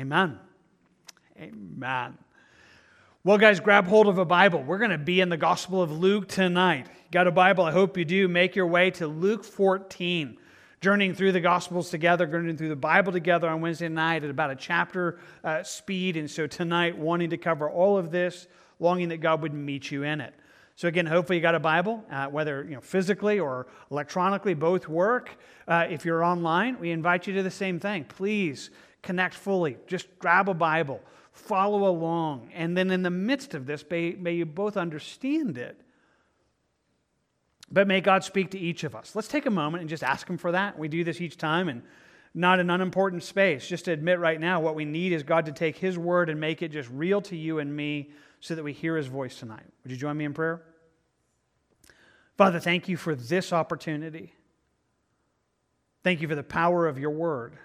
Amen. Amen. Well, guys, grab hold of a Bible. We're going to be in the Gospel of Luke tonight. Got a Bible? I hope you do. Make your way to Luke 14. Journeying through the Gospels together, journeying through the Bible together on Wednesday night at about a chapter uh, speed. And so tonight, wanting to cover all of this, longing that God would meet you in it. So again, hopefully you got a Bible, uh, whether you know physically or electronically, both work. Uh, if you're online, we invite you to the same thing. Please connect fully. Just grab a Bible, follow along, and then in the midst of this, may, may you both understand it. But may God speak to each of us. Let's take a moment and just ask Him for that. We do this each time, and not an unimportant space. Just to admit right now, what we need is God to take His word and make it just real to you and me so that we hear His voice tonight. Would you join me in prayer? Father, thank you for this opportunity. Thank you for the power of your word.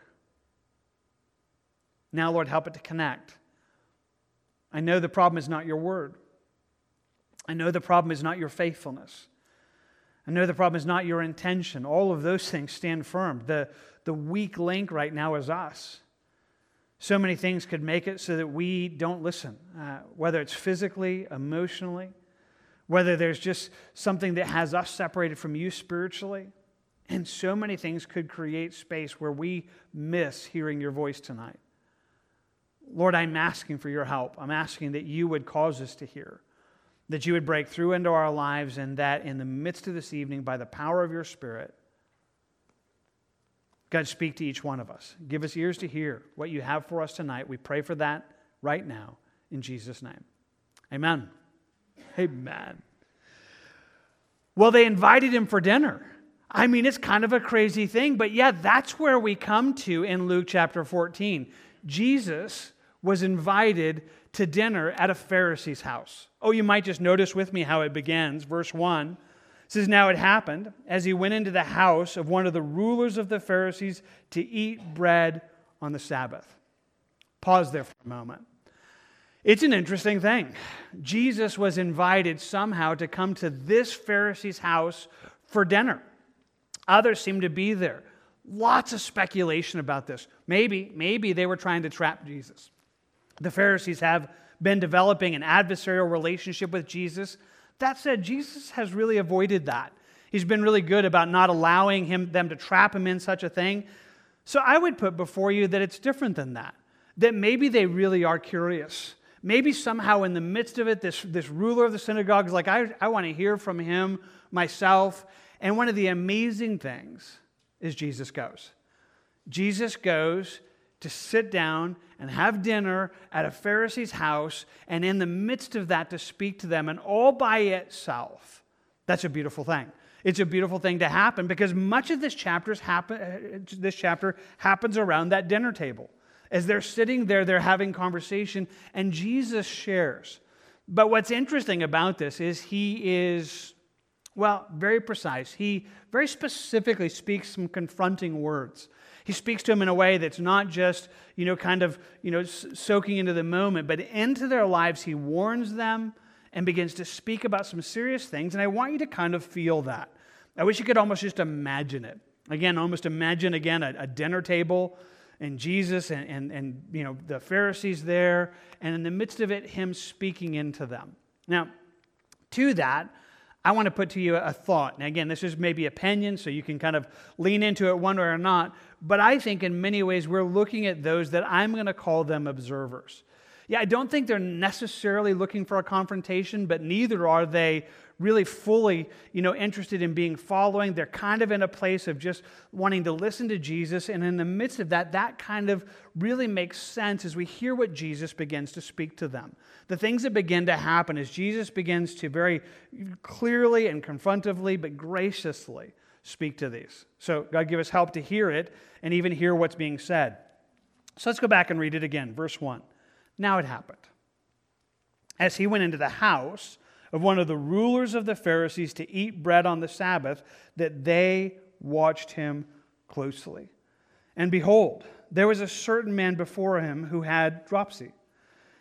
Now, Lord, help it to connect. I know the problem is not your word. I know the problem is not your faithfulness. I know the problem is not your intention. All of those things stand firm. The, the weak link right now is us. So many things could make it so that we don't listen, uh, whether it's physically, emotionally whether there's just something that has us separated from you spiritually. And so many things could create space where we miss hearing your voice tonight. Lord, I'm asking for your help. I'm asking that you would cause us to hear, that you would break through into our lives, and that in the midst of this evening, by the power of your Spirit, God, speak to each one of us. Give us ears to hear what you have for us tonight. We pray for that right now in Jesus' name. Amen. Amen. Well, they invited him for dinner. I mean, it's kind of a crazy thing, but yeah, that's where we come to in Luke chapter 14. Jesus was invited to dinner at a Pharisee's house. Oh, you might just notice with me how it begins. Verse 1 says, Now it happened as he went into the house of one of the rulers of the Pharisees to eat bread on the Sabbath. Pause there for a moment. It's an interesting thing. Jesus was invited somehow to come to this Pharisee's house for dinner. Others seem to be there. Lots of speculation about this. Maybe, maybe they were trying to trap Jesus. The Pharisees have been developing an adversarial relationship with Jesus. That said, Jesus has really avoided that. He's been really good about not allowing him, them to trap him in such a thing. So I would put before you that it's different than that. That maybe they really are curious maybe somehow in the midst of it, this, this ruler of the synagogue is like, I, I want to hear from him myself. And one of the amazing things is Jesus goes. Jesus goes to sit down and have dinner at a Pharisee's house, and in the midst of that, to speak to them, and all by itself. That's a beautiful thing. It's a beautiful thing to happen because much of this, chapter's happen, uh, this chapter happens around that dinner table. As they're sitting there, they're having conversation, and Jesus shares. But what's interesting about this is he is, well, very precise. He very specifically speaks some confronting words. He speaks to them in a way that's not just, you know, kind of, you know, soaking into the moment, but into their lives, he warns them and begins to speak about some serious things. And I want you to kind of feel that. I wish you could almost just imagine it. Again, almost imagine again a, a dinner table and Jesus and, and, and you know, the Pharisees there, and in the midst of it, him speaking into them. Now, to that, I want to put to you a thought. Now, again, this is maybe opinion, so you can kind of lean into it one way or not. But I think in many ways we're looking at those that I'm going to call them observers. Yeah, I don't think they're necessarily looking for a confrontation, but neither are they really fully, you know, interested in being following. They're kind of in a place of just wanting to listen to Jesus. And in the midst of that, that kind of really makes sense as we hear what Jesus begins to speak to them. The things that begin to happen as Jesus begins to very clearly and confrontively, but graciously speak to these. So, God, give us help to hear it and even hear what's being said. So, let's go back and read it again. Verse 1. Now it happened. As he went into the house, of one of the rulers of the Pharisees to eat bread on the Sabbath, that they watched him closely. And behold, there was a certain man before him who had dropsy.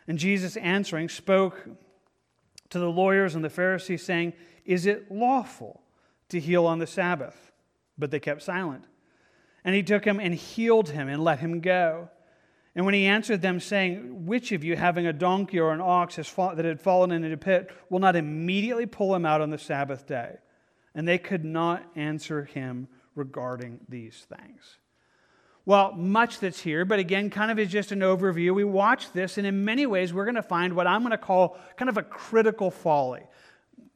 And Jesus answering spoke to the lawyers and the Pharisees, saying, Is it lawful to heal on the Sabbath? But they kept silent. And he took him and healed him and let him go. And when he answered them, saying, Which of you, having a donkey or an ox that had fallen into a pit, will not immediately pull him out on the Sabbath day? And they could not answer him regarding these things. Well, much that's here, but again, kind of is just an overview. We watch this, and in many ways, we're going to find what I'm going to call kind of a critical folly.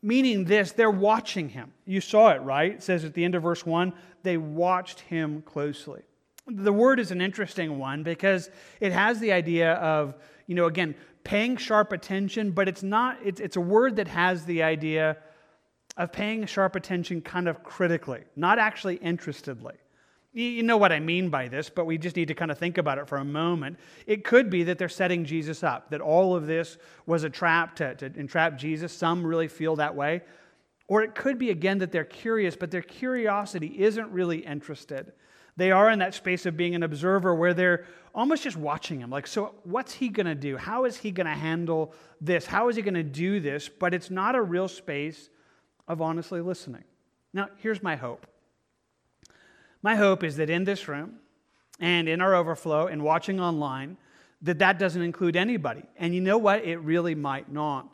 Meaning this, they're watching him. You saw it, right? It says at the end of verse 1 they watched him closely. The word is an interesting one because it has the idea of, you know, again, paying sharp attention, but it's not, it's, it's a word that has the idea of paying sharp attention kind of critically, not actually interestedly. You know what I mean by this, but we just need to kind of think about it for a moment. It could be that they're setting Jesus up, that all of this was a trap to, to entrap Jesus. Some really feel that way. Or it could be, again, that they're curious, but their curiosity isn't really interested. They are in that space of being an observer where they're almost just watching him. Like, so what's he going to do? How is he going to handle this? How is he going to do this? But it's not a real space of honestly listening. Now, here's my hope. My hope is that in this room and in our overflow and watching online, that that doesn't include anybody. And you know what? It really might not.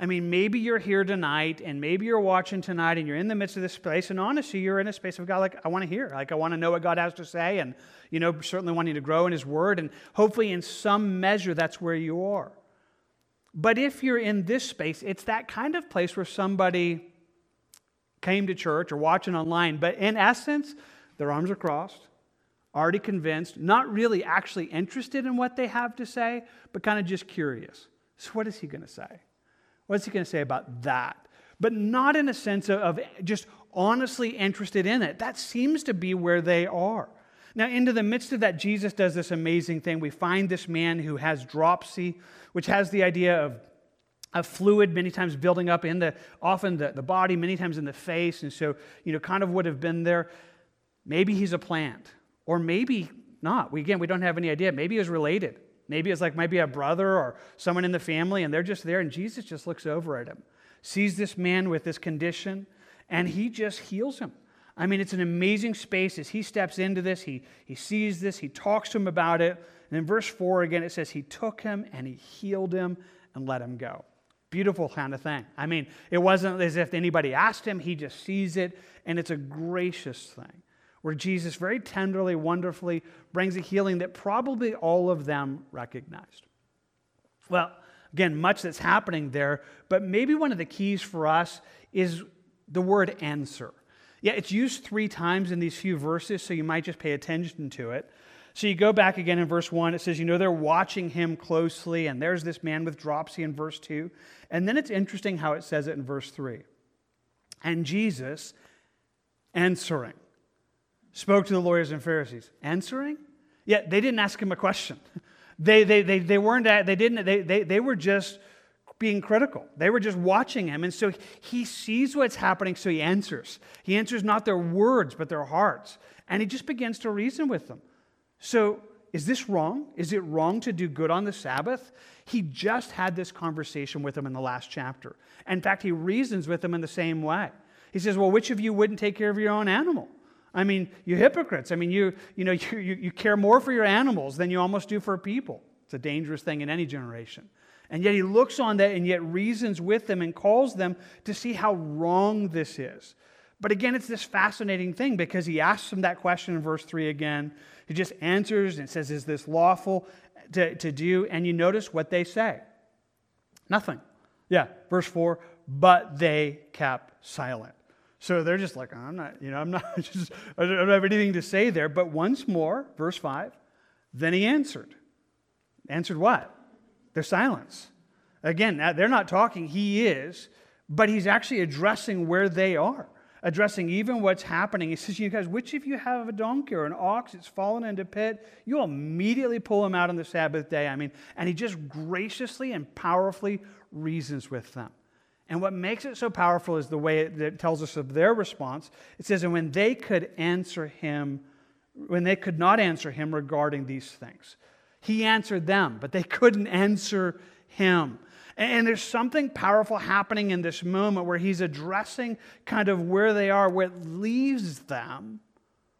I mean, maybe you're here tonight and maybe you're watching tonight and you're in the midst of this place, and honestly, you're in a space of God, like, I want to hear. Like, I want to know what God has to say, and, you know, certainly wanting to grow in His Word, and hopefully, in some measure, that's where you are. But if you're in this space, it's that kind of place where somebody came to church or watching online, but in essence, their arms are crossed, already convinced, not really actually interested in what they have to say, but kind of just curious. So, what is he going to say? What's he going to say about that? But not in a sense of just honestly interested in it. That seems to be where they are. Now, into the midst of that, Jesus does this amazing thing. We find this man who has dropsy, which has the idea of, of fluid many times building up in the, often the, the body, many times in the face. And so, you know, kind of would have been there. Maybe he's a plant, or maybe not. We, again, we don't have any idea. Maybe he's related. Maybe it's like maybe a brother or someone in the family, and they're just there, and Jesus just looks over at him, sees this man with this condition, and he just heals him. I mean, it's an amazing space as he steps into this. He, he sees this, he talks to him about it. And in verse 4 again, it says, He took him and he healed him and let him go. Beautiful kind of thing. I mean, it wasn't as if anybody asked him, he just sees it, and it's a gracious thing where Jesus very tenderly, wonderfully brings a healing that probably all of them recognized. Well, again, much that's happening there, but maybe one of the keys for us is the word answer. Yeah, it's used three times in these few verses, so you might just pay attention to it. So you go back again in verse 1, it says, you know, they're watching him closely, and there's this man with dropsy in verse 2. And then it's interesting how it says it in verse 3. And Jesus answering spoke to the lawyers and Pharisees. Answering? Yeah, they didn't ask him a question. They, they, they, they weren't, they didn't, they, they, they were just being critical. They were just watching him. And so he sees what's happening, so he answers. He answers not their words, but their hearts. And he just begins to reason with them. So, is this wrong? Is it wrong to do good on the Sabbath? He just had this conversation with them in the last chapter. In fact, he reasons with them in the same way. He says, Well, which of you wouldn't take care of your own animal? I mean, you hypocrites. I mean, you, you, know, you, you care more for your animals than you almost do for people. It's a dangerous thing in any generation. And yet he looks on that and yet reasons with them and calls them to see how wrong this is. But again, it's this fascinating thing because he asks them that question in verse 3 again. He just answers and says, Is this lawful to, to do? And you notice what they say nothing. Yeah, verse 4 but they kept silent. So they're just like, I'm not, you know, I'm not, just, I don't have anything to say there. But once more, verse 5, then he answered. Answered what? Their silence. Again, they're not talking, he is, but he's actually addressing where they are, addressing even what's happening. He says, You guys, which of you have a donkey or an ox that's fallen into pit? You'll immediately pull him out on the Sabbath day. I mean, and he just graciously and powerfully reasons with them. And what makes it so powerful is the way it, tells us of their response. It says, and when they could answer him, when they could not answer him regarding these things, he answered them, but they couldn't answer him. And there's something powerful happening in this moment where he's addressing kind of where they are, where it leaves them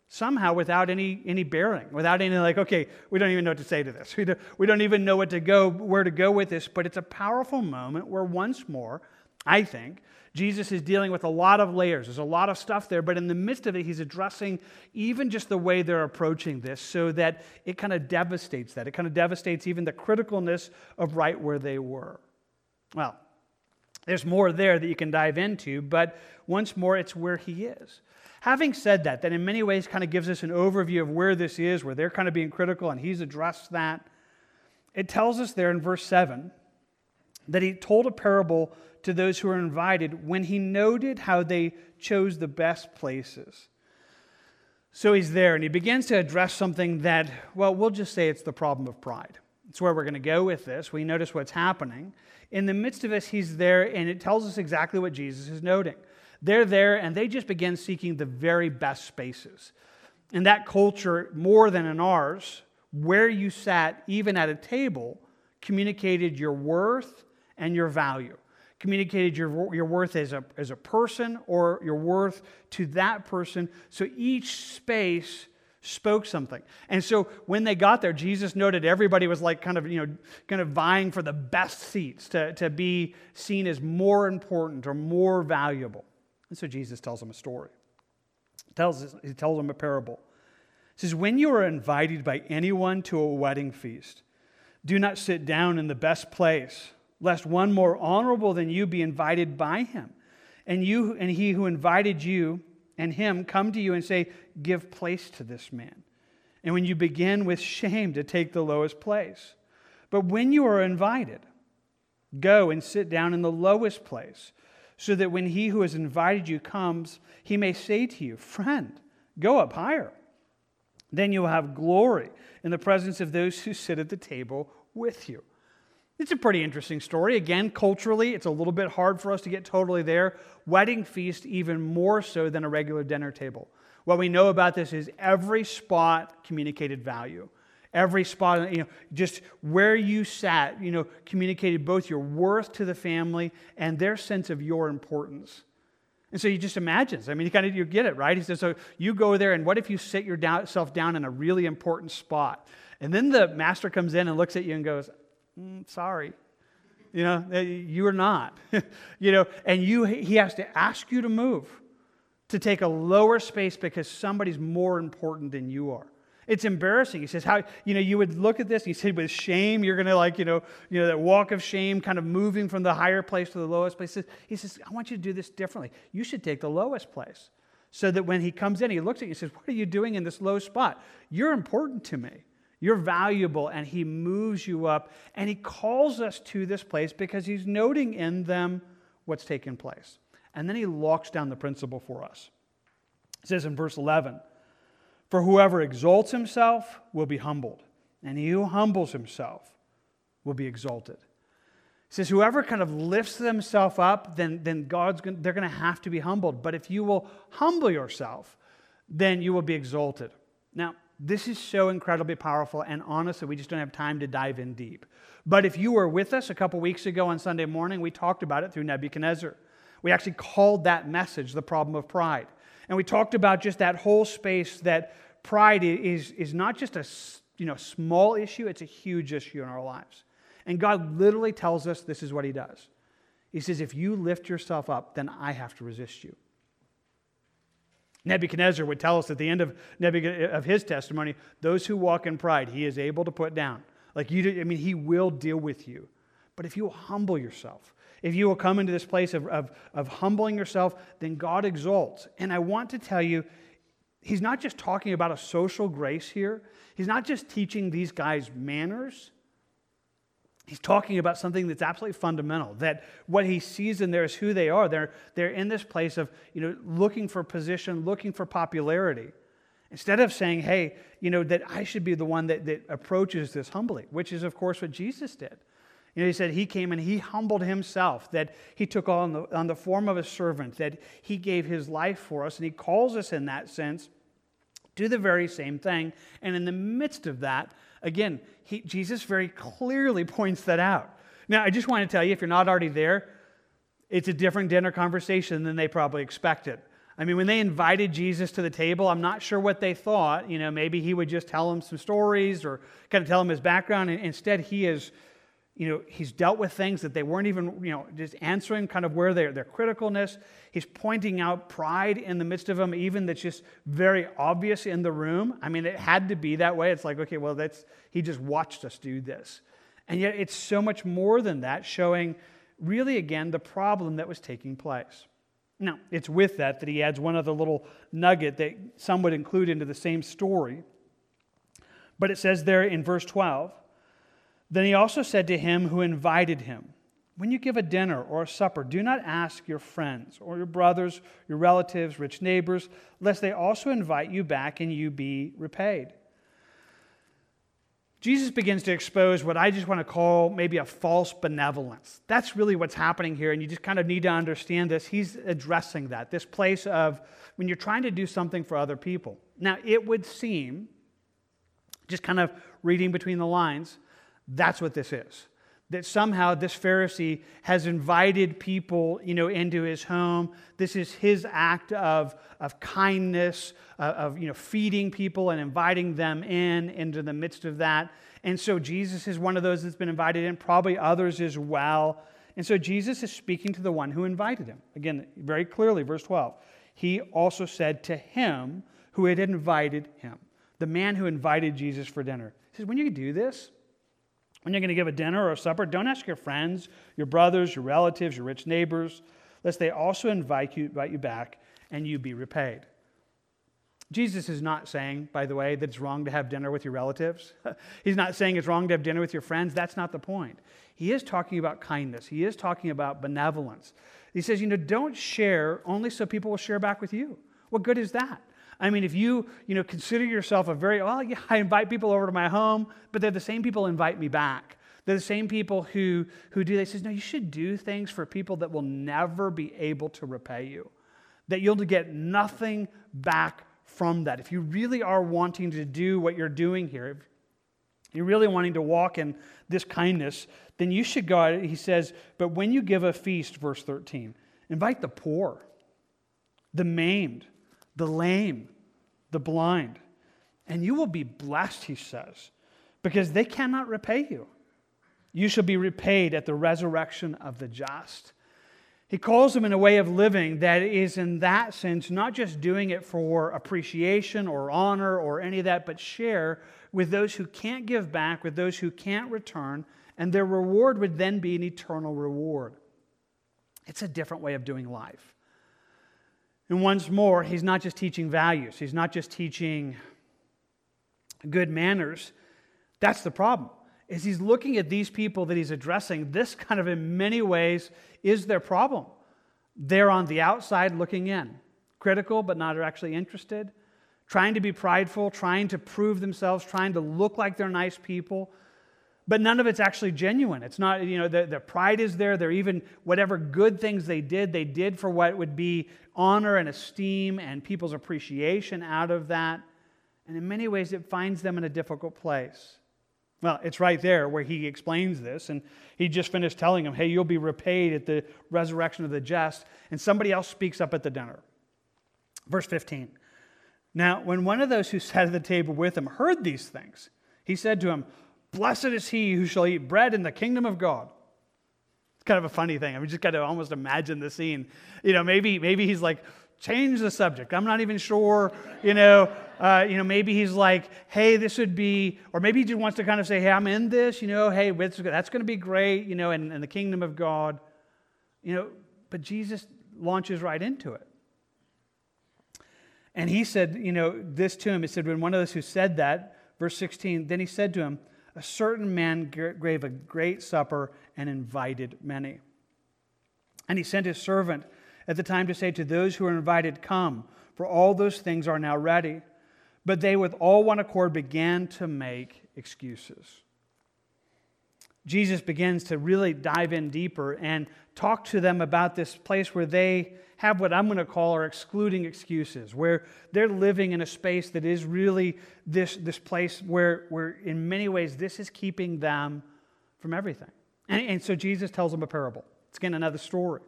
somehow without any, any bearing, without any like, okay, we don't even know what to say to this. We don't, we don't even know what to go, where to go with this. But it's a powerful moment where once more, I think, Jesus is dealing with a lot of layers. There's a lot of stuff there, but in the midst of it, he's addressing even just the way they're approaching this so that it kind of devastates that. It kind of devastates even the criticalness of right where they were. Well, there's more there that you can dive into, but once more, it's where he is. Having said that, that in many ways kind of gives us an overview of where this is, where they're kind of being critical, and he's addressed that. It tells us there in verse 7 that he told a parable to those who were invited when he noted how they chose the best places. So he's there and he begins to address something that, well, we'll just say it's the problem of pride. It's where we're going to go with this. We notice what's happening. In the midst of this, he's there and it tells us exactly what Jesus is noting. They're there and they just begin seeking the very best spaces. In that culture, more than in ours, where you sat, even at a table, communicated your worth and your value. Communicated your, your worth as a, as a person or your worth to that person. So each space spoke something. And so when they got there, Jesus noted everybody was like kind of, you know, kind of vying for the best seats to, to be seen as more important or more valuable. And so Jesus tells them a story. He tells, he tells them a parable. He says, When you are invited by anyone to a wedding feast, do not sit down in the best place, lest one more honorable than you be invited by him. And you and he who invited you and him come to you and say, Give place to this man. And when you begin with shame to take the lowest place. But when you are invited, go and sit down in the lowest place so that when he who has invited you comes, he may say to you, Friend, go up higher. Then you will have glory in the presence of those who sit at the table with you. It's a pretty interesting story. Again, culturally, it's a little bit hard for us to get totally there. Wedding feast, even more so than a regular dinner table. What we know about this is every spot communicated value. Every spot, you know, just where you sat, you know, communicated both your worth to the family and their sense of your importance. And so you just imagine. I mean, you kind of you get it, right? He says, so you go there, and what if you sit yourself down in a really important spot? And then the master comes in and looks at you and goes, mm, sorry. You know, eh, you are not. you know, and you he has to ask you to move to take a lower space because somebody's more important than you are. It's embarrassing. He says, how, you know, you would look at this, he said, with shame, you're going to like, you know, you know, that walk of shame, kind of moving from the higher place to the lowest place. He says, I want you to do this differently. You should take the lowest place. So that when he comes in, he looks at you and says, What are you doing in this low spot? You're important to me. You're valuable. And he moves you up and he calls us to this place because he's noting in them what's taken place. And then he locks down the principle for us. It says in verse 11, for whoever exalts himself will be humbled, and he who humbles himself will be exalted. He says, whoever kind of lifts themselves up, then, then God's gonna, they're going to have to be humbled. But if you will humble yourself, then you will be exalted. Now, this is so incredibly powerful, and honest that we just don't have time to dive in deep. But if you were with us a couple weeks ago on Sunday morning, we talked about it through Nebuchadnezzar. We actually called that message the problem of pride. And we talked about just that whole space that pride is, is not just a you know, small issue, it's a huge issue in our lives. And God literally tells us this is what He does. He says, If you lift yourself up, then I have to resist you. Nebuchadnezzar would tell us at the end of, of his testimony, those who walk in pride, he is able to put down. Like you, do, I mean, he will deal with you. But if you will humble yourself, if you will come into this place of, of, of humbling yourself, then God exalts. And I want to tell you, He's not just talking about a social grace here, He's not just teaching these guys manners. He's talking about something that's absolutely fundamental. That what he sees in there is who they are. They're, they're in this place of you know, looking for position, looking for popularity. Instead of saying, hey, you know, that I should be the one that, that approaches this humbly, which is, of course, what Jesus did. You know, he said he came and he humbled himself, that he took on the, on the form of a servant, that he gave his life for us. And he calls us in that sense do the very same thing. And in the midst of that, again, he, Jesus very clearly points that out. Now, I just want to tell you, if you're not already there, it's a different dinner conversation than they probably expected. I mean, when they invited Jesus to the table, I'm not sure what they thought. You know, maybe he would just tell them some stories or kind of tell them his background. Instead, he is, you know, he's dealt with things that they weren't even, you know, just answering kind of where their, their criticalness. He's pointing out pride in the midst of them, even that's just very obvious in the room. I mean, it had to be that way. It's like, okay, well, that's, he just watched us do this. And yet, it's so much more than that, showing really, again, the problem that was taking place. Now, it's with that that he adds one other little nugget that some would include into the same story. But it says there in verse 12 Then he also said to him who invited him, When you give a dinner or a supper, do not ask your friends or your brothers, your relatives, rich neighbors, lest they also invite you back and you be repaid. Jesus begins to expose what I just want to call maybe a false benevolence. That's really what's happening here, and you just kind of need to understand this. He's addressing that, this place of when you're trying to do something for other people. Now, it would seem, just kind of reading between the lines, that's what this is that somehow this Pharisee has invited people, you know, into his home. This is his act of, of kindness, uh, of, you know, feeding people and inviting them in into the midst of that. And so Jesus is one of those that's been invited in, probably others as well. And so Jesus is speaking to the one who invited him. Again, very clearly, verse 12. He also said to him who had invited him, the man who invited Jesus for dinner. He says, When you do this, when you're going to give a dinner or a supper, don't ask your friends, your brothers, your relatives, your rich neighbors, lest they also invite you, invite you back and you be repaid. Jesus is not saying, by the way, that it's wrong to have dinner with your relatives. He's not saying it's wrong to have dinner with your friends. That's not the point. He is talking about kindness, he is talking about benevolence. He says, you know, don't share only so people will share back with you. What good is that? I mean, if you, you know, consider yourself a very, well, yeah, I invite people over to my home, but they're the same people invite me back. They're the same people who, who do, they says, no, you should do things for people that will never be able to repay you, that you'll get nothing back from that. If you really are wanting to do what you're doing here, if you're really wanting to walk in this kindness, then you should go he says, but when you give a feast, verse 13, invite the poor, the maimed, the lame, the blind. And you will be blessed, he says, because they cannot repay you. You shall be repaid at the resurrection of the just. He calls them in a way of living that is, in that sense, not just doing it for appreciation or honor or any of that, but share with those who can't give back, with those who can't return, and their reward would then be an eternal reward. It's a different way of doing life. And once more, he's not just teaching values, he's not just teaching good manners. That's the problem. Is he's looking at these people that he's addressing, this kind of in many ways is their problem. They're on the outside looking in, critical but not actually interested, trying to be prideful, trying to prove themselves, trying to look like they're nice people but none of it's actually genuine. It's not, you know, the, the pride is there. They're even, whatever good things they did, they did for what would be honor and esteem and people's appreciation out of that. And in many ways, it finds them in a difficult place. Well, it's right there where he explains this. And he just finished telling them, hey, you'll be repaid at the resurrection of the just. And somebody else speaks up at the dinner. Verse 15. Now, when one of those who sat at the table with him heard these things, he said to him, Blessed is he who shall eat bread in the kingdom of God. It's kind of a funny thing. I mean, just got to almost imagine the scene. You know, maybe maybe he's like, change the subject. I'm not even sure. You know, uh, you know, maybe he's like, hey, this would be, or maybe he just wants to kind of say, hey, I'm in this. You know, hey, that's going to be great. You know, in, in the kingdom of God. You know, but Jesus launches right into it. And he said, you know, this to him. He said, when one of those who said that, verse 16, then he said to him, a certain man gave a great supper and invited many. And he sent his servant at the time to say to those who were invited, Come, for all those things are now ready. But they, with all one accord, began to make excuses. Jesus begins to really dive in deeper and talk to them about this place where they have what I'm going to call our excluding excuses, where they're living in a space that is really this, this place where, where, in many ways, this is keeping them from everything. And, and so Jesus tells them a parable. It's again another story.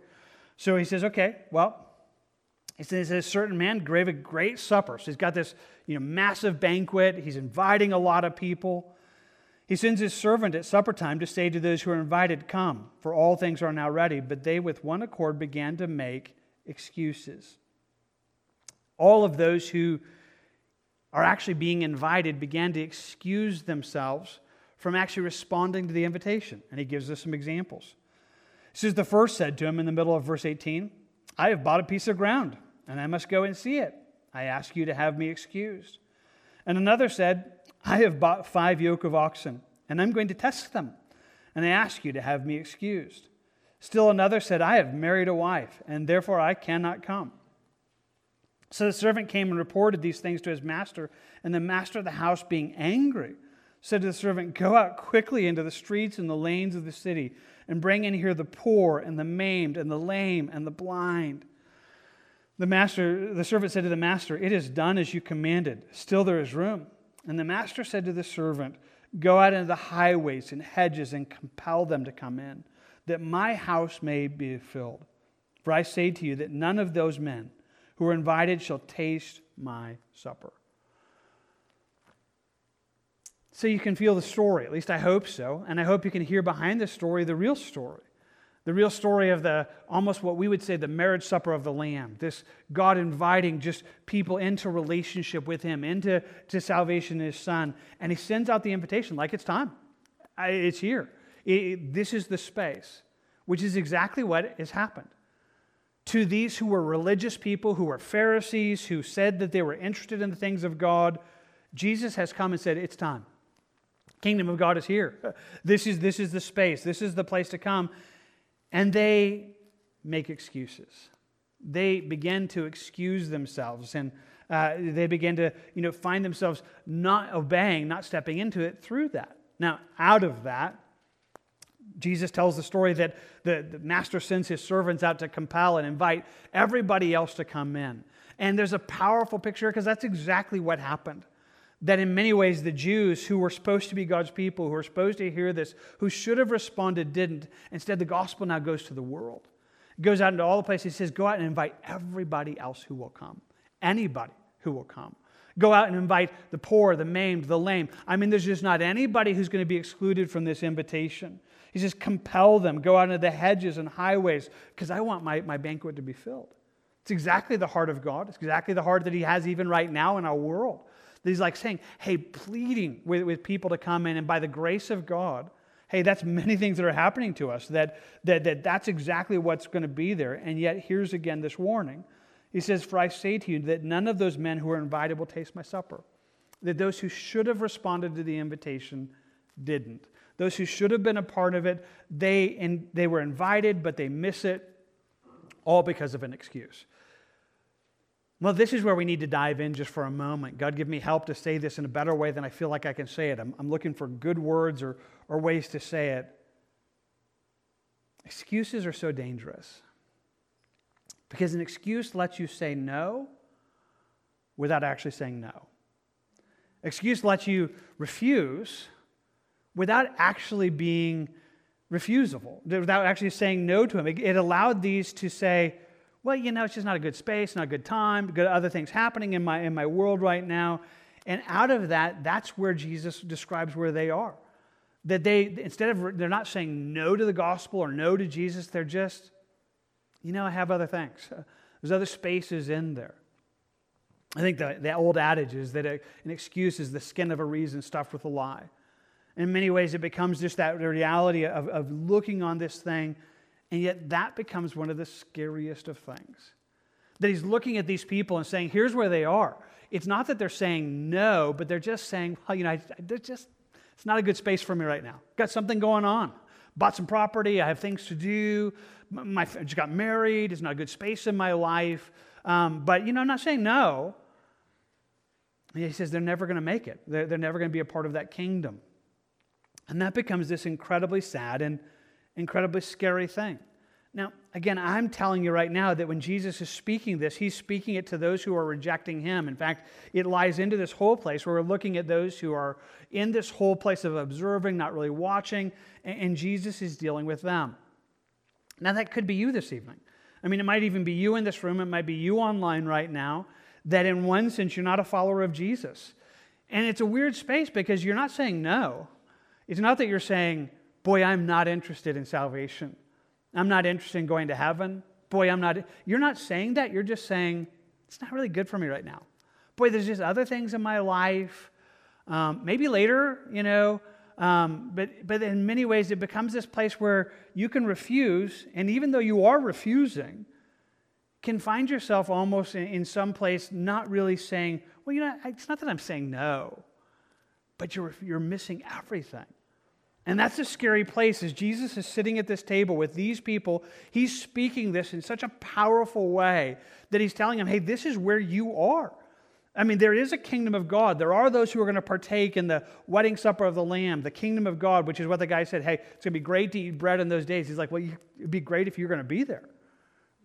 So he says, okay, well, He says, a certain man gave a great supper. So he's got this you know, massive banquet. He's inviting a lot of people. He sends his servant at supper time to say to those who are invited, Come, for all things are now ready. But they, with one accord, began to make excuses. All of those who are actually being invited began to excuse themselves from actually responding to the invitation. And he gives us some examples. This is The first said to him in the middle of verse 18, I have bought a piece of ground and I must go and see it. I ask you to have me excused. And another said, I have bought five yoke of oxen, and I'm going to test them, and I ask you to have me excused. Still another said, I have married a wife, and therefore I cannot come. So the servant came and reported these things to his master, and the master of the house, being angry, said to the servant, Go out quickly into the streets and the lanes of the city, and bring in here the poor, and the maimed, and the lame, and the blind. The master, the servant said to the master, It is done as you commanded. Still there is room. And the master said to the servant, Go out into the highways and hedges and compel them to come in, that my house may be filled. For I say to you that none of those men who are invited shall taste my supper. So you can feel the story, at least I hope so. And I hope you can hear behind the story the real story the real story of the almost what we would say the marriage supper of the Lamb. This God inviting just people into relationship with Him, into to salvation in His Son. And He sends out the invitation like it's time. It's here. It, this is the space, which is exactly what has happened. To these who were religious people, who were Pharisees, who said that they were interested in the things of God, Jesus has come and said, It's time. Kingdom of God is here. This is, this is the space. This is the place to come. And they make excuses. They begin to excuse themselves and uh, they begin to you know, find themselves not obeying, not stepping into it through that. Now, out of that, Jesus tells the story that the, the master sends his servants out to compel and invite everybody else to come in. And there's a powerful picture because that's exactly what happened that in many ways the Jews who were supposed to be God's people, who were supposed to hear this, who should have responded, didn't. Instead, the gospel now goes to the world. It goes out into all the places. He says, Go out and invite everybody else who will come, anybody who will come. Go out and invite the poor, the maimed, the lame. I mean, there's just not anybody who's going to be excluded from this invitation. He says, Compel them, go out into the hedges and highways, because I want my, my banquet to be filled. It's exactly the heart of God. It's exactly the heart that He has even right now in our world. He's like saying, hey, pleading with, with people to come in, and by the grace of God, hey, that's many things that are happening to us, that, that, that that's exactly what's going to be there. And yet, here's again this warning. He says, For I say to you that none of those men who are invited will taste my supper. That those who should have responded to the invitation didn't. Those who should have been a part of it, they, in, they were invited, but they miss it, all because of an excuse. Well, this is where we need to dive in just for a moment. God, give me help to say this in a better way than I feel like I can say it. I'm, I'm looking for good words or, or ways to say it. Excuses are so dangerous because an excuse lets you say no without actually saying no. Excuse lets you refuse without actually being refusable, without actually saying no to him. It, it allowed these to say, well, you know, it's just not a good space, not a good time, good other things happening in my, in my world right now. And out of that, that's where Jesus describes where they are. That they, instead of, they're not saying no to the gospel or no to Jesus, they're just, you know, I have other things. Uh, there's other spaces in there. I think the, the old adage is that a, an excuse is the skin of a reason stuffed with a lie. In many ways, it becomes just that reality of, of looking on this thing and yet, that becomes one of the scariest of things. That he's looking at these people and saying, here's where they are. It's not that they're saying no, but they're just saying, well, you know, they're just, it's not a good space for me right now. Got something going on. Bought some property. I have things to do. My, I just got married. It's not a good space in my life. Um, but, you know, I'm not saying no. he says they're never going to make it. They're, they're never going to be a part of that kingdom. And that becomes this incredibly sad and incredibly scary thing. Now, again, I'm telling you right now that when Jesus is speaking this, he's speaking it to those who are rejecting him. In fact, it lies into this whole place where we're looking at those who are in this whole place of observing, not really watching, and Jesus is dealing with them. Now, that could be you this evening. I mean, it might even be you in this room, it might be you online right now, that in one sense you're not a follower of Jesus. And it's a weird space because you're not saying no. It's not that you're saying, boy, I'm not interested in salvation. I'm not interested in going to heaven. Boy, I'm not. You're not saying that. You're just saying, it's not really good for me right now. Boy, there's just other things in my life. Um, maybe later, you know. Um, but, but in many ways, it becomes this place where you can refuse. And even though you are refusing, can find yourself almost in, in some place not really saying, well, you know, it's not that I'm saying no, but you're, you're missing everything. And that's a scary place as Jesus is sitting at this table with these people. He's speaking this in such a powerful way that he's telling them, hey, this is where you are. I mean, there is a kingdom of God. There are those who are going to partake in the wedding supper of the Lamb, the kingdom of God, which is what the guy said, hey, it's going to be great to eat bread in those days. He's like, well, it'd be great if you're going to be there.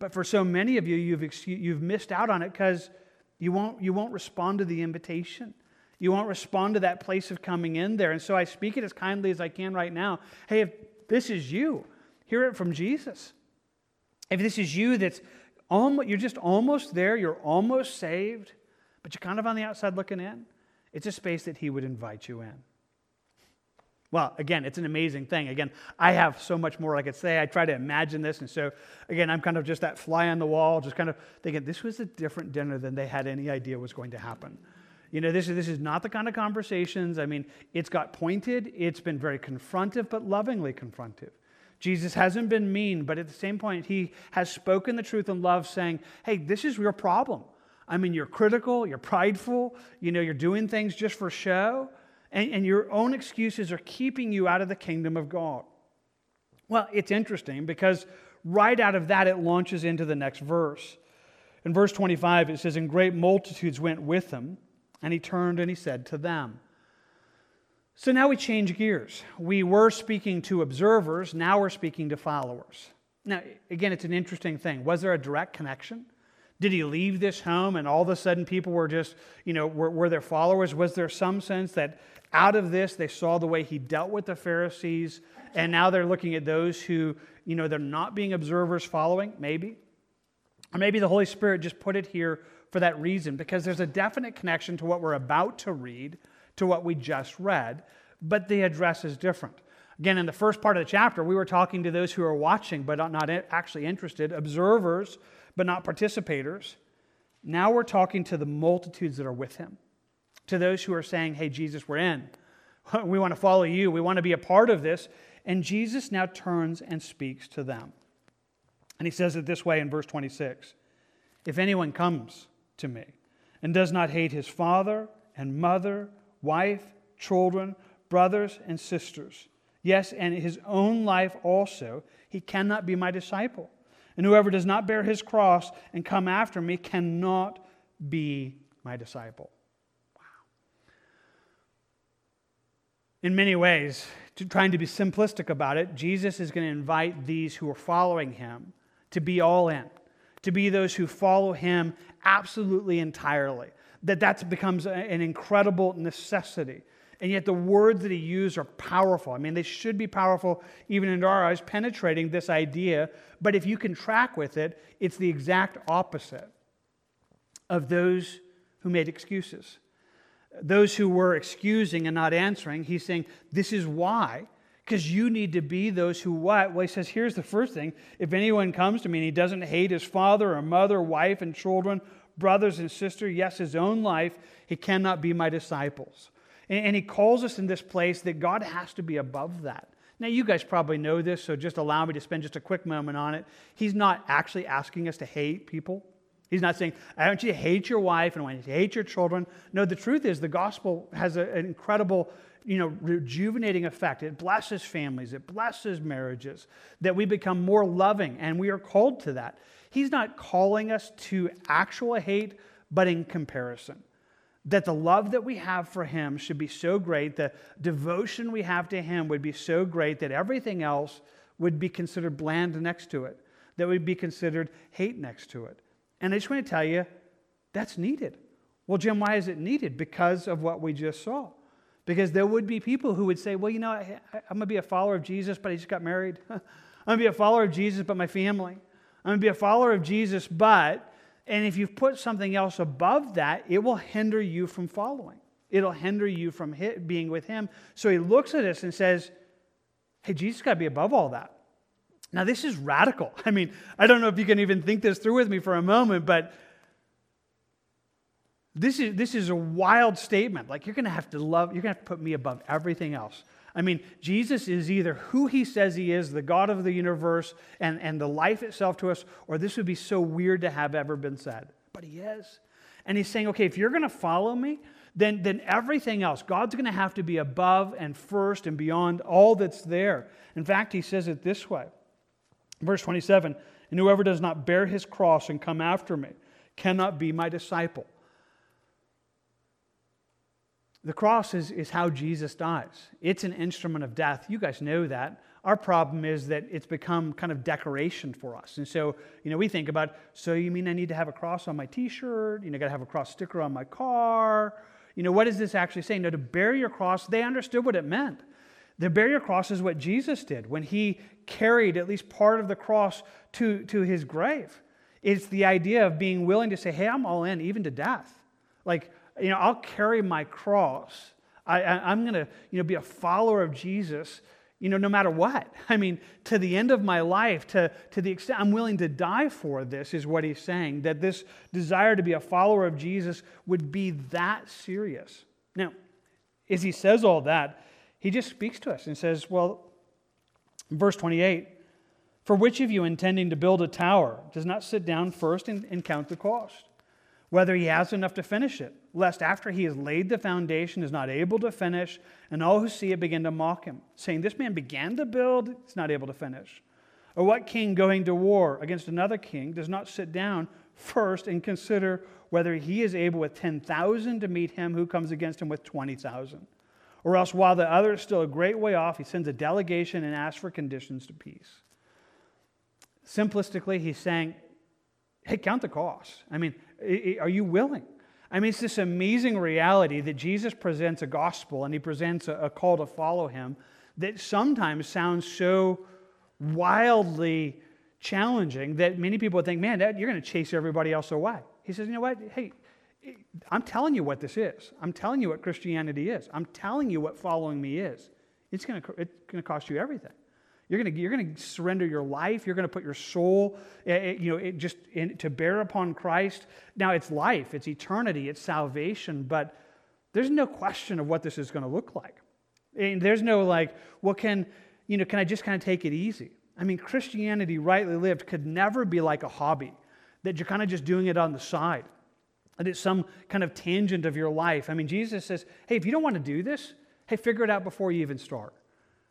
But for so many of you, you've, you've missed out on it because you won't, you won't respond to the invitation. You won't respond to that place of coming in there. And so I speak it as kindly as I can right now. Hey, if this is you, hear it from Jesus. If this is you that's almost, you're just almost there, you're almost saved, but you're kind of on the outside looking in, it's a space that he would invite you in. Well, again, it's an amazing thing. Again, I have so much more I could say. I try to imagine this. And so, again, I'm kind of just that fly on the wall, just kind of thinking this was a different dinner than they had any idea was going to happen. You know, this is, this is not the kind of conversations. I mean, it's got pointed, it's been very confrontive, but lovingly confrontive. Jesus hasn't been mean, but at the same point, he has spoken the truth in love, saying, hey, this is your problem. I mean, you're critical, you're prideful, you know, you're doing things just for show, and, and your own excuses are keeping you out of the kingdom of God. Well, it's interesting because right out of that, it launches into the next verse. In verse 25, it says, And great multitudes went with him and he turned and he said to them. So now we change gears. We were speaking to observers, now we're speaking to followers. Now, again, it's an interesting thing. Was there a direct connection? Did he leave this home and all of a sudden people were just, you know, were, were their followers? Was there some sense that out of this they saw the way he dealt with the Pharisees and now they're looking at those who, you know, they're not being observers following? Maybe. Or maybe the Holy Spirit just put it here for that reason, because there's a definite connection to what we're about to read, to what we just read, but the address is different. Again, in the first part of the chapter, we were talking to those who are watching but not actually interested, observers but not participators. Now we're talking to the multitudes that are with him, to those who are saying, Hey, Jesus, we're in. We want to follow you. We want to be a part of this. And Jesus now turns and speaks to them. And he says it this way in verse 26 If anyone comes to me and does not hate his father and mother, wife, children, brothers, and sisters, yes, and his own life also, he cannot be my disciple. And whoever does not bear his cross and come after me cannot be my disciple. Wow. In many ways, to, trying to be simplistic about it, Jesus is going to invite these who are following him to be all in, to be those who follow him absolutely entirely. That that becomes an incredible necessity. And yet the words that he used are powerful. I mean, they should be powerful even in our eyes, penetrating this idea. But if you can track with it, it's the exact opposite of those who made excuses. Those who were excusing and not answering, he's saying, This is why because you need to be those who what? Well, he says, here's the first thing. If anyone comes to me and he doesn't hate his father or mother, wife and children, brothers and sister, yes, his own life, he cannot be my disciples. And, and he calls us in this place that God has to be above that. Now, you guys probably know this, so just allow me to spend just a quick moment on it. He's not actually asking us to hate people. He's not saying, I want you to hate your wife and I want you to hate your children. No, the truth is the gospel has an incredible you know, rejuvenating effect. It blesses families, it blesses marriages, that we become more loving, and we are called to that. He's not calling us to actual hate, but in comparison. That the love that we have for Him should be so great, the devotion we have to Him would be so great that everything else would be considered bland next to it, that would be considered hate next to it. And I just want to tell you, that's needed. Well, Jim, why is it needed? Because of what we just saw. Because there would be people who would say, well, you know, I, am going to be a follower of Jesus, but I just got married. I'm going to be a follower of Jesus, but my family. I'm going to be a follower of Jesus, but, and if you've put something else above that, it will hinder you from following. It'll hinder you from being with Him. So he looks at us and says, Hey, Jesus got to be above all that. Now, this is radical. I mean, I don't know if you can even think this through with me for a moment, but this is, this is a wild statement. Like, you're going to have to love, you're going to have to put me above everything else. I mean, Jesus is either who he says he is, the God of the universe and, and the life itself to us, or this would be so weird to have ever been said. But he is. And he's saying, okay, if you're going to follow me, then, then everything else, God's going to have to be above and first and beyond all that's there. In fact, he says it this way Verse 27 And whoever does not bear his cross and come after me cannot be my disciple. The cross is, is how Jesus dies. It's an instrument of death. You guys know that. Our problem is that it's become kind of decoration for us. And so, you know, we think about, so you mean I need to have a cross on my t shirt? You know, got to have a cross sticker on my car? You know, what is this actually saying? No, to bear your cross, they understood what it meant. The bear your cross is what Jesus did when he carried at least part of the cross to, to his grave. It's the idea of being willing to say, hey, I'm all in, even to death. Like, you know, I'll carry my cross. I, I, am going to, you know, be a follower of Jesus, you know, no matter what. I mean, to the end of my life, to, to the extent I'm willing to die for this, is what he's saying. That this desire to be a follower of Jesus would be that serious. Now, as he says all that, he just speaks to us and says, well, verse 28, for which of you intending to build a tower does not sit down first and, and count the cost? whether he has enough to finish it, lest after he has laid the foundation is not able to finish, and all who see it begin to mock him, saying, This man began to build, he's not able to finish. Or what king going to war against another king does not sit down first and consider whether he is able with 10,000 to meet him who comes against him with 20,000? Or else, while the other is still a great way off, he sends a delegation and asks for conditions to peace. Simplistically, he's saying, Hey, count the cost. I mean, are you willing? I mean, it's this amazing reality that Jesus presents a gospel and he presents a, call to follow him that sometimes sounds so wildly challenging that many people think, man, you're going to chase everybody else away. He says, you know what? Hey, I'm telling you what this is. I'm telling you what Christianity is. I'm telling you what following me is. It's going to, it's going to cost you everything. You're going to, you're going to surrender your life. You're going to put your soul, eh, eh, you know, it just in, to bear upon Christ. Now, it's life, it's eternity, it's salvation, but there's no question of what this is going to look like. And there's no like, well, can, you know, can I just kind of take it easy? I mean, Christianity, rightly lived, could never be like a hobby that you're kind of just doing it on the side. And it's some kind of tangent of your life. I mean, Jesus says, hey, if you don't want to do this, hey, figure it out before you even start.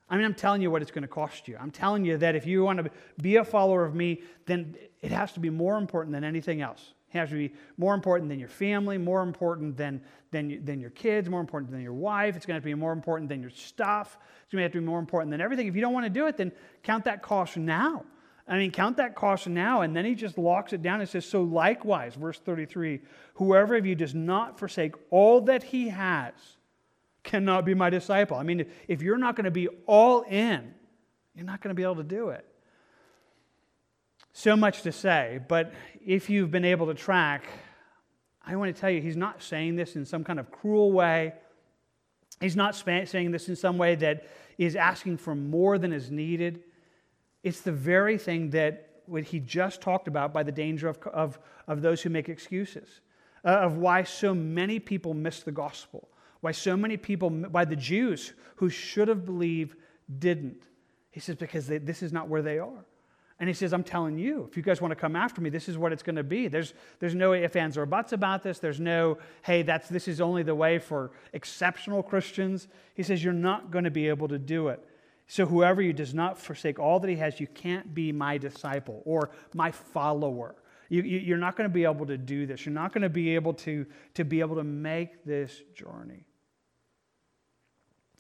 I mean, I'm telling you what it's going to cost you. I'm telling you that if you want to be a follower of me, then it has to be more important than anything else. It has to be more important than your family, more important than, than, than your kids, more important than your wife. It's going to have to be more important than your stuff. It's going to have to be more important than everything. If you don't want to do it, then count that cost now. I mean, count that cost now. And then he just locks it down and says, So likewise, verse 33 whoever of you does not forsake all that he has cannot be my disciple. I mean, if you're not going to be all in, you're not going to be able to do it. So much to say, but if you've been able to track, I want to tell you, he's not saying this in some kind of cruel way. He's not saying this in some way that is asking for more than is needed. It's the very thing that what he just talked about by the danger of, of, of those who make excuses, uh, of why so many people miss the gospel why so many people, why the Jews who should have believed didn't. He says, because they, this is not where they are. And he says, I'm telling you, if you guys want to come after me, this is what it's going to be. There's, there's no ifs, ands, or buts about this. There's no, hey, that's, this is only the way for exceptional Christians. He says, you're not going to be able to do it. So whoever you does not forsake all that he has, you can't be my disciple or my follower. You, you, are not going to be able to do this. You're not going to be able to, to be able to make this journey.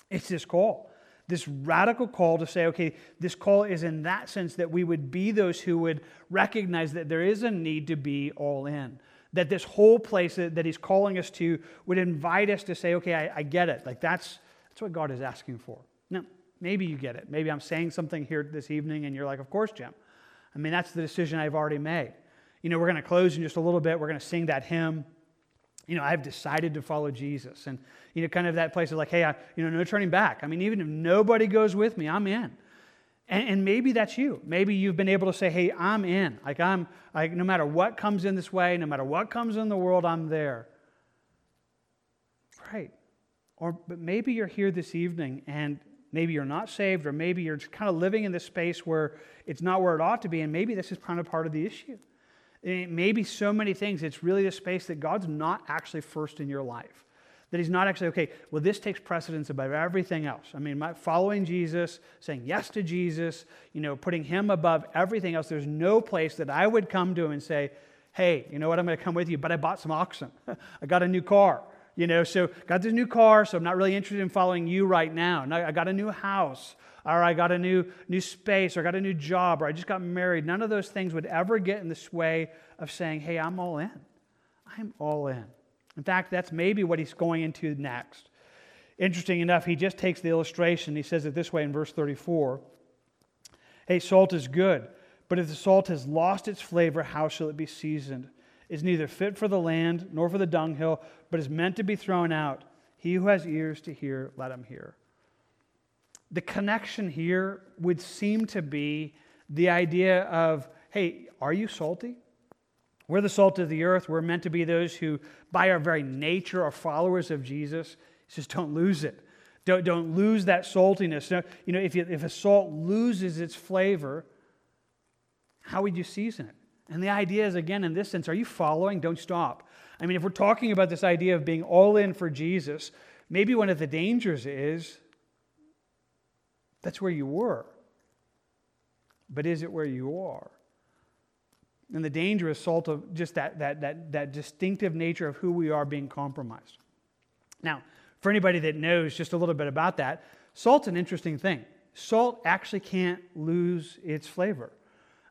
It's this call, this radical call to say, okay, this call is in that sense that we would be those who would recognize that there is a need to be all in. That this whole place that, that he's calling us to would invite us to say, okay, I, I get it. Like that's, that's what God is asking for. Now, maybe you get it. Maybe I'm saying something here this evening and you're like, of course, Jim. I mean, that's the decision I've already made. You know, we're going to close in just a little bit. We're going to sing that hymn. You know, I've decided to follow Jesus. And, you know, kind of that place of like, hey, I, you know, no turning back. I mean, even if nobody goes with me, I'm in. And, and, maybe that's you. Maybe you've been able to say, hey, I'm in. Like, I'm, like, no matter what comes in this way, no matter what comes in the world, I'm there. Right. Or, but maybe you're here this evening and maybe you're not saved, or maybe you're kind of living in this space where it's not where it ought to be, and maybe this is kind of part of the issue. Maybe so many things, it's really a space that God's not actually first in your life. That he's not actually, okay, well, this takes precedence above everything else. I mean, following Jesus, saying yes to Jesus, you know, putting him above everything else. There's no place that I would come to him and say, hey, you know what, I'm going to come with you, but I bought some oxen. I got a new car. You know, so got this new car, so I'm not really interested in following you right now. I got a new house, or I got a new new space, or I got a new job, or I just got married. None of those things would ever get in the way of saying, "Hey, I'm all in. I'm all in." In fact, that's maybe what he's going into next. Interesting enough, he just takes the illustration. He says it this way in verse 34 Hey, salt is good, but if the salt has lost its flavor, how shall it be seasoned? Is neither fit for the land nor for the dunghill, but is meant to be thrown out. He who has ears to hear, let him hear. The connection here would seem to be the idea of hey, are you salty? We're the salt of the earth. We're meant to be those who, by our very nature, are followers of Jesus. He says, don't lose it. Don't, don't lose that saltiness. You know, if, you, if a salt loses its flavor, how would you season it? And the idea is, again, in this sense, are you following? Don't stop. I mean, if we're talking about this idea of being all in for Jesus, maybe one of the dangers is that's where you were. But is it where you are? And the danger is salt of just that, that, that, that distinctive nature of who we are being compromised. Now, for anybody that knows just a little bit about that, salt's an interesting thing. Salt actually can't lose its flavor.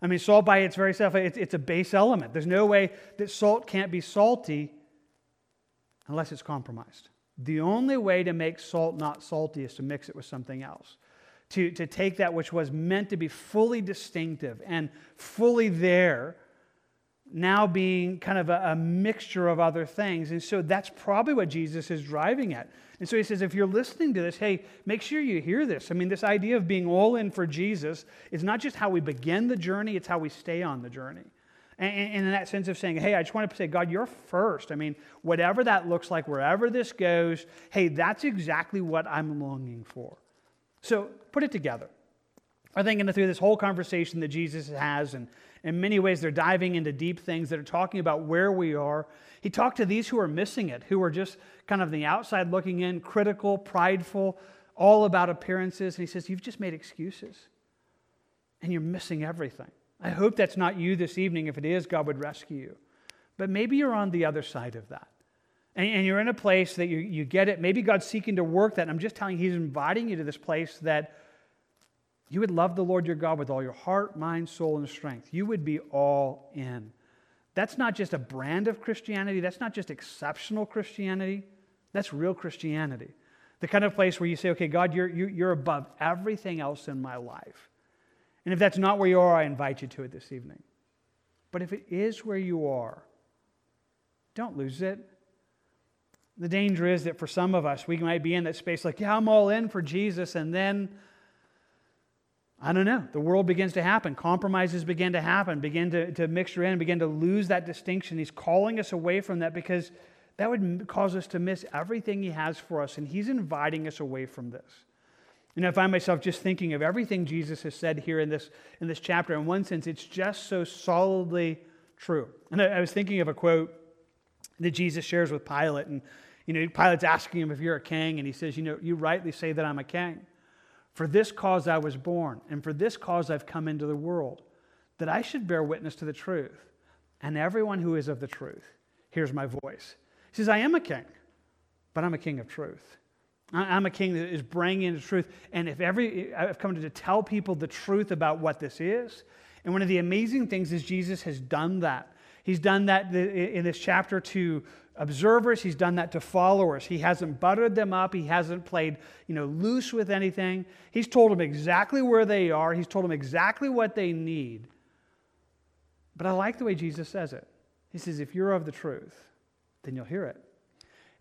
I mean, salt by its very self, it's, it's a base element. There's no way that salt can't be salty unless it's compromised. The only way to make salt not salty is to mix it with something else. To, to take that which was meant to be fully distinctive and fully there now being kind of a, a, mixture of other things. And so that's probably what Jesus is driving at. And so he says, if you're listening to this, hey, make sure you hear this. I mean, this idea of being all in for Jesus is not just how we begin the journey, it's how we stay on the journey. And, and in that sense of saying, hey, I just want to say, God, you're first. I mean, whatever that looks like, wherever this goes, hey, that's exactly what I'm longing for. So put it together. I think through this whole conversation that Jesus has and in many ways, they're diving into deep things that are talking about where we are. He talked to these who are missing it, who are just kind of the outside looking in, critical, prideful, all about appearances. And he says, You've just made excuses and you're missing everything. I hope that's not you this evening. If it is, God would rescue you. But maybe you're on the other side of that. And, and you're in a place that you, you get it. Maybe God's seeking to work that. And I'm just telling you, He's inviting you to this place that you would love the Lord your God with all your heart, mind, soul, and strength. You would be all in. That's not just a brand of Christianity. That's not just exceptional Christianity. That's real Christianity. The kind of place where you say, okay, God, you're, you're above everything else in my life. And if that's not where you are, I invite you to it this evening. But if it is where you are, don't lose it. The danger is that for some of us, we might be in that space like, yeah, I'm all in for Jesus, and then I don't know. The world begins to happen. Compromises begin to happen, begin to, to mixture in, begin to lose that distinction. He's calling us away from that because that would cause us to miss everything He has for us. And He's inviting us away from this. Know, I find myself just thinking of everything Jesus has said here in this, in this chapter. In one sense, it's just so solidly true. And I, I was thinking of a quote that Jesus shares with Pilate. And, you know, Pilate's asking him if you're a king. And he says, You know, you rightly say that I'm a king. For this cause I was born, and for this cause I've come into the world, that I should bear witness to the truth. And everyone who is of the truth hears my voice. He says, I am a king, but I'm a king of truth. I'm a king that is bringing the truth. And if every, I've come to tell people the truth about what this is. And one of the amazing things is Jesus has done that. He's done that in this chapter to observers, he's done that to followers. He hasn't buttered them up, he hasn't played, you know, loose with anything. He's told them exactly where they are, he's told them exactly what they need. But I like the way Jesus says it. He says, if you're of the truth, then you'll hear it.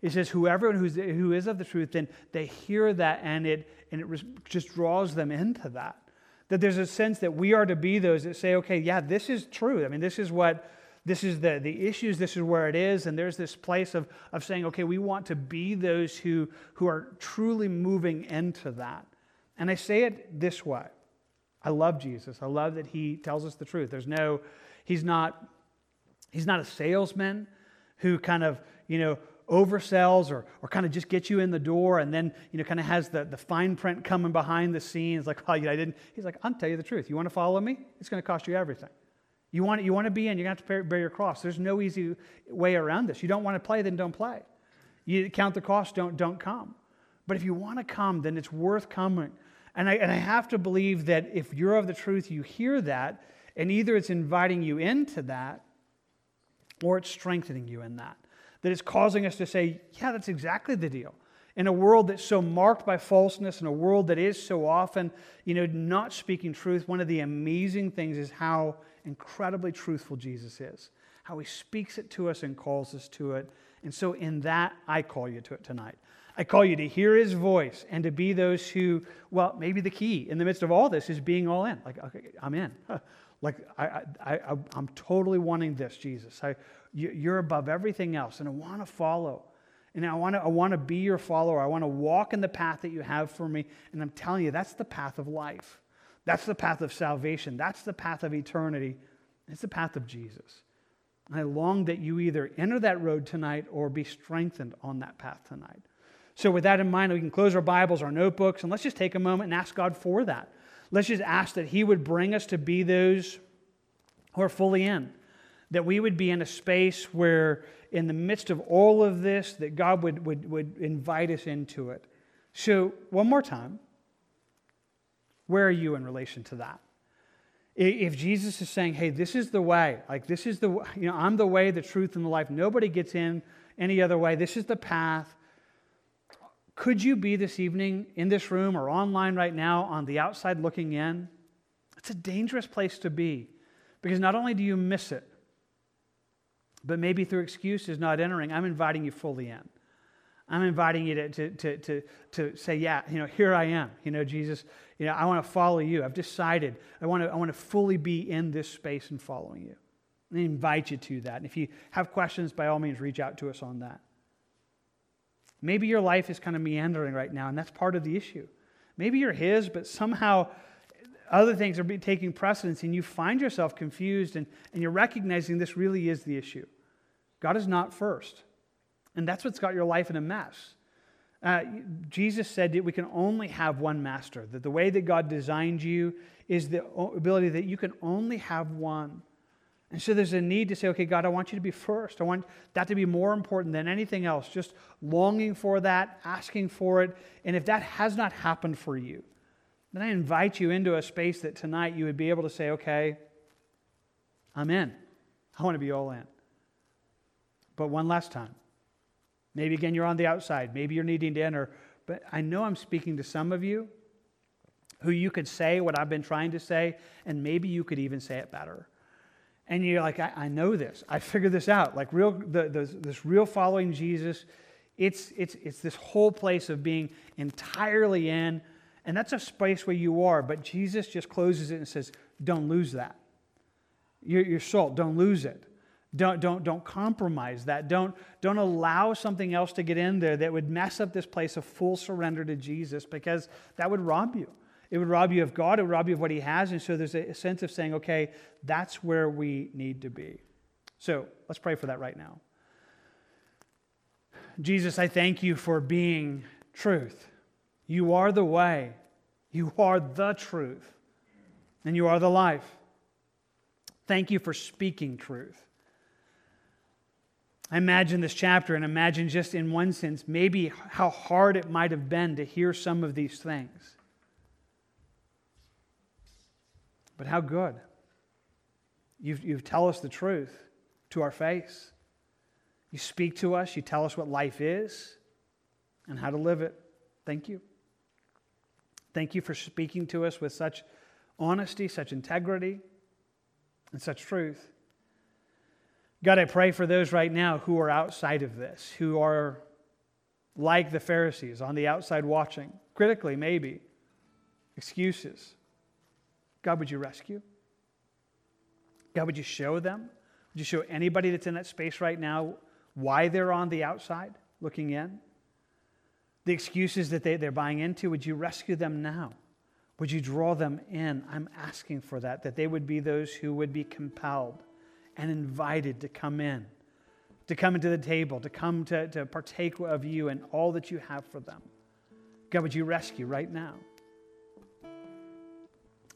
He says, whoever who's, who is of the truth, then they hear that and it, and it just draws them into that. That there's a sense that we are to be those that say, okay, yeah, this is true. I mean, this is what, this is the, the issues, this is where it is. And there's this place of, of saying, okay, we want to be those who, who are truly moving into that. And I say it this way I love Jesus. I love that he tells us the truth. There's no, he's not, he's not a salesman who kind of, you know, oversells or, or kind of just gets you in the door and then you know kind of has the, the fine print coming behind the scenes like oh yeah i didn't he's like i'll tell you the truth you want to follow me it's going to cost you everything you want, you want to be in you're going to have to bear, your cross. There's no easy way around this. You don't want to play then don't play. You count the cost don't don't come. But if you want to come then it's worth coming. And I, and I have to believe that if you're of the truth you hear that and either it's inviting you into that or it's strengthening you in that. That it's causing us to say, yeah, that's exactly the deal. In a world that's so marked by falseness, in a world that is so often, you know, not speaking truth, one of the amazing things is how incredibly truthful Jesus is, how he speaks it to us and calls us to it. And so, in that, I call you to it tonight. I call you to hear his voice and to be those who, well, maybe the key in the midst of all this is being all in. Like, okay, I'm in. Like, I, I, I, I'm totally wanting this, Jesus. I, you're above everything else, and I want to follow. And I want to, I want to be your follower. I want to walk in the path that you have for me. And I'm telling you, that's the path of life. That's the path of salvation. That's the path of eternity. It's the path of Jesus. And I long that you either enter that road tonight or be strengthened on that path tonight. So, with that in mind, we can close our Bibles, our notebooks, and let's just take a moment and ask God for that. Let's just ask that He would bring us to be those who are fully in that we would be in a space where, in the midst of all of this, that God would, would, would invite us into it. So, one more time, where are you in relation to that? If Jesus is saying, hey, this is the way, like this is the, you know, I'm the way, the truth, and the life, nobody gets in any other way, this is the path. Could you be this evening in this room or online right now on the outside looking in? It's a dangerous place to be because not only do you miss it, but maybe through excuses not entering, I'm inviting you fully in. I'm inviting you to, to, to, to, to say, yeah, you know, here I am. You know, Jesus, you know, I want to follow you. I've decided I want to, I want to fully be in this space and following you. I invite you to that. And if you have questions, by all means, reach out to us on that. Maybe your life is kind of meandering right now, and that's part of the issue. Maybe you're His, but somehow other things are taking precedence, and you find yourself confused, and, and you're recognizing this really is the issue. God is not first. And that's what's got your life in a mess. Uh, Jesus said that we can only have one master, that the way that God designed you is the ability that you can only have one. And so there's a need to say, okay, God, I want you to be first. I want that to be more important than anything else. Just longing for that, asking for it. And if that has not happened for you, then I invite you into a space that tonight you would be able to say, okay, I'm in. I want to be all in. But one last time. Maybe again you're on the outside. Maybe you're needing to enter. But I know I'm speaking to some of you who you could say what I've been trying to say, and maybe you could even say it better. And you're like, I, I know this. I figured this out. Like real, the, the, this real following Jesus, it's, it's, it's this whole place of being entirely in. And that's a space where you are. But Jesus just closes it and says, don't lose that. Your, your salt, don't lose it. Don't, don't, don't compromise that. Don't, don't allow something else to get in there that would mess up this place of full surrender to Jesus because that would rob you. It would rob you of God, it would rob you of what He has. And so there's a sense of saying, okay, that's where we need to be. So let's pray for that right now. Jesus, I thank you for being truth. You are the way, you are the truth, and you are the life. Thank you for speaking truth. I imagine this chapter and imagine just in one sense maybe how hard it might have been to hear some of these things. But how good. You, you tell us the truth to our face. You speak to us. You tell us what life is and how to live it. Thank you. Thank you for speaking to us with such honesty, such integrity, and such truth. God, I pray for those right now who are outside of this, who are like the Pharisees on the outside watching, critically, maybe, excuses. God, would you rescue? God, would you show them? Would you show anybody that's in that space right now why they're on the outside looking in? The excuses that they, they're buying into, would you rescue them now? Would you draw them in? I'm asking for that, that they would be those who would be compelled and invited to come in, to come into the table, to come to, to partake of you and all that you have for them. God, would you rescue right now?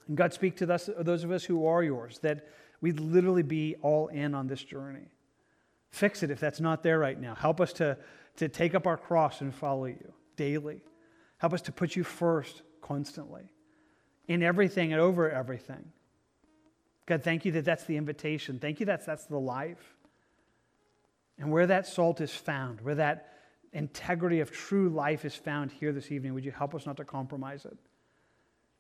And God, speak to us, those of us who are yours, that we'd literally be all in on this journey. Fix it if that's not there right now. Help us to, to take up our cross and follow you daily. Help us to put you first constantly in everything and over everything. God, thank you that that's the invitation. Thank you that that's the life. And where that salt is found, where that integrity of true life is found here this evening, would you help us not to compromise it?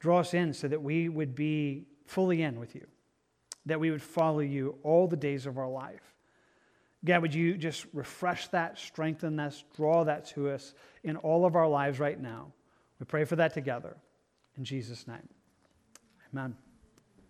Draw us in so that we would be fully in with you, that we would follow you all the days of our life. God, would you just refresh that, strengthen us, draw that to us in all of our lives right now? We pray for that together. In Jesus' name, amen.